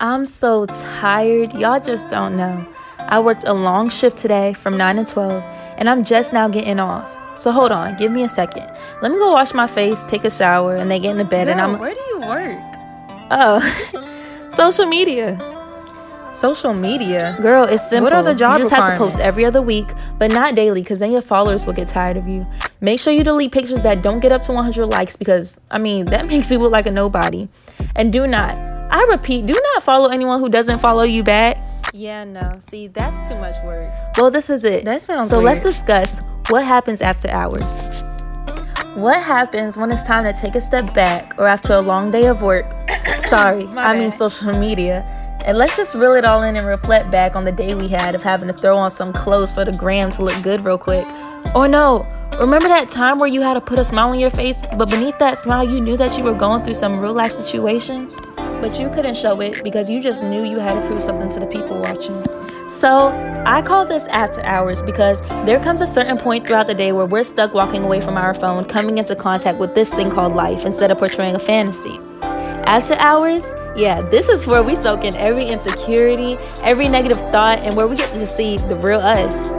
I'm so tired. Y'all just don't know. I worked a long shift today from 9 to 12, and I'm just now getting off. So hold on, give me a second. Let me go wash my face, take a shower, and then get into bed. Girl, and I'm. Where do you work? Oh, social media. Social media. Girl, it's simple. What are the job You just have to post every other week, but not daily, because then your followers will get tired of you. Make sure you delete pictures that don't get up to 100 likes, because I mean that makes you look like a nobody. And do not, I repeat, do not follow anyone who doesn't follow you back. Yeah, no. See, that's too much work. Well, this is it. That sounds good. So let's discuss what happens after hours. What happens when it's time to take a step back or after a long day of work? Sorry, My I mean social media. And let's just reel it all in and reflect back on the day we had of having to throw on some clothes for the gram to look good real quick. Or no, remember that time where you had to put a smile on your face, but beneath that smile, you knew that you were going through some real life situations? But you couldn't show it because you just knew you had to prove something to the people watching. So, I call this after hours because there comes a certain point throughout the day where we're stuck walking away from our phone, coming into contact with this thing called life instead of portraying a fantasy. After hours, yeah, this is where we soak in every insecurity, every negative thought, and where we get to see the real us.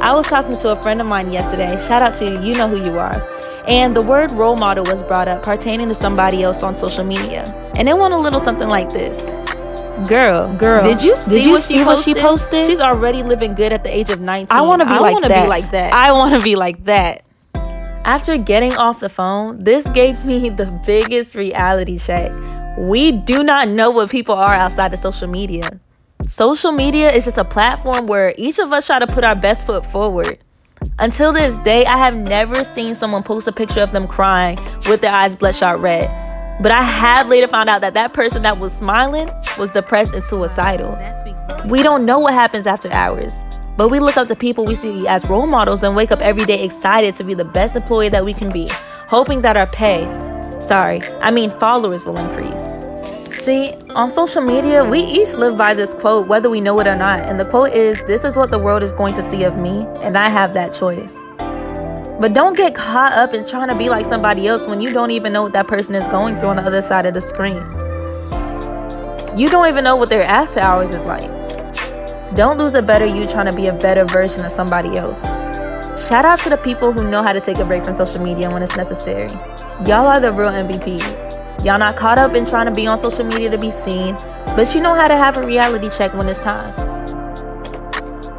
I was talking to a friend of mine yesterday. Shout out to you, you know who you are. And the word role model was brought up pertaining to somebody else on social media. And it went a little something like this. Girl, Girl, did you see, did you what, see she what she posted? She's already living good at the age of 19. I wanna be like wanna that. Be like that. I want to be like that. After getting off the phone, this gave me the biggest reality check. We do not know what people are outside of social media. Social media is just a platform where each of us try to put our best foot forward. Until this day, I have never seen someone post a picture of them crying with their eyes bloodshot red. But I have later found out that that person that was smiling was depressed and suicidal. That speaks volumes. We don't know what happens after hours, but we look up to people we see as role models and wake up every day excited to be the best employee that we can be, hoping that our pay, sorry, I mean followers will increase. See, on social media, we each live by this quote, whether we know it or not. And the quote is This is what the world is going to see of me, and I have that choice. But don't get caught up in trying to be like somebody else when you don't even know what that person is going through on the other side of the screen. You don't even know what their after hours is like. Don't lose a better you trying to be a better version of somebody else. Shout out to the people who know how to take a break from social media when it's necessary. Y'all are the real MVPs. Y'all not caught up in trying to be on social media to be seen, but you know how to have a reality check when it's time.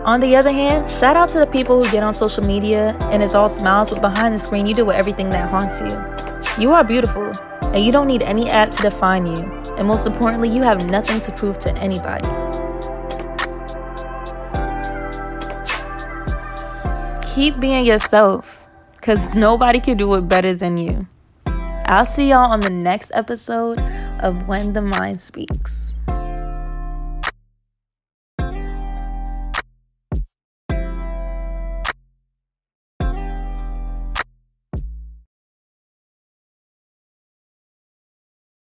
On the other hand, shout out to the people who get on social media and it's all smiles, but behind the screen, you do with everything that haunts you. You are beautiful, and you don't need any app to define you. And most importantly, you have nothing to prove to anybody. Keep being yourself, because nobody can do it better than you. I'll see y'all on the next episode of When the Mind Speaks.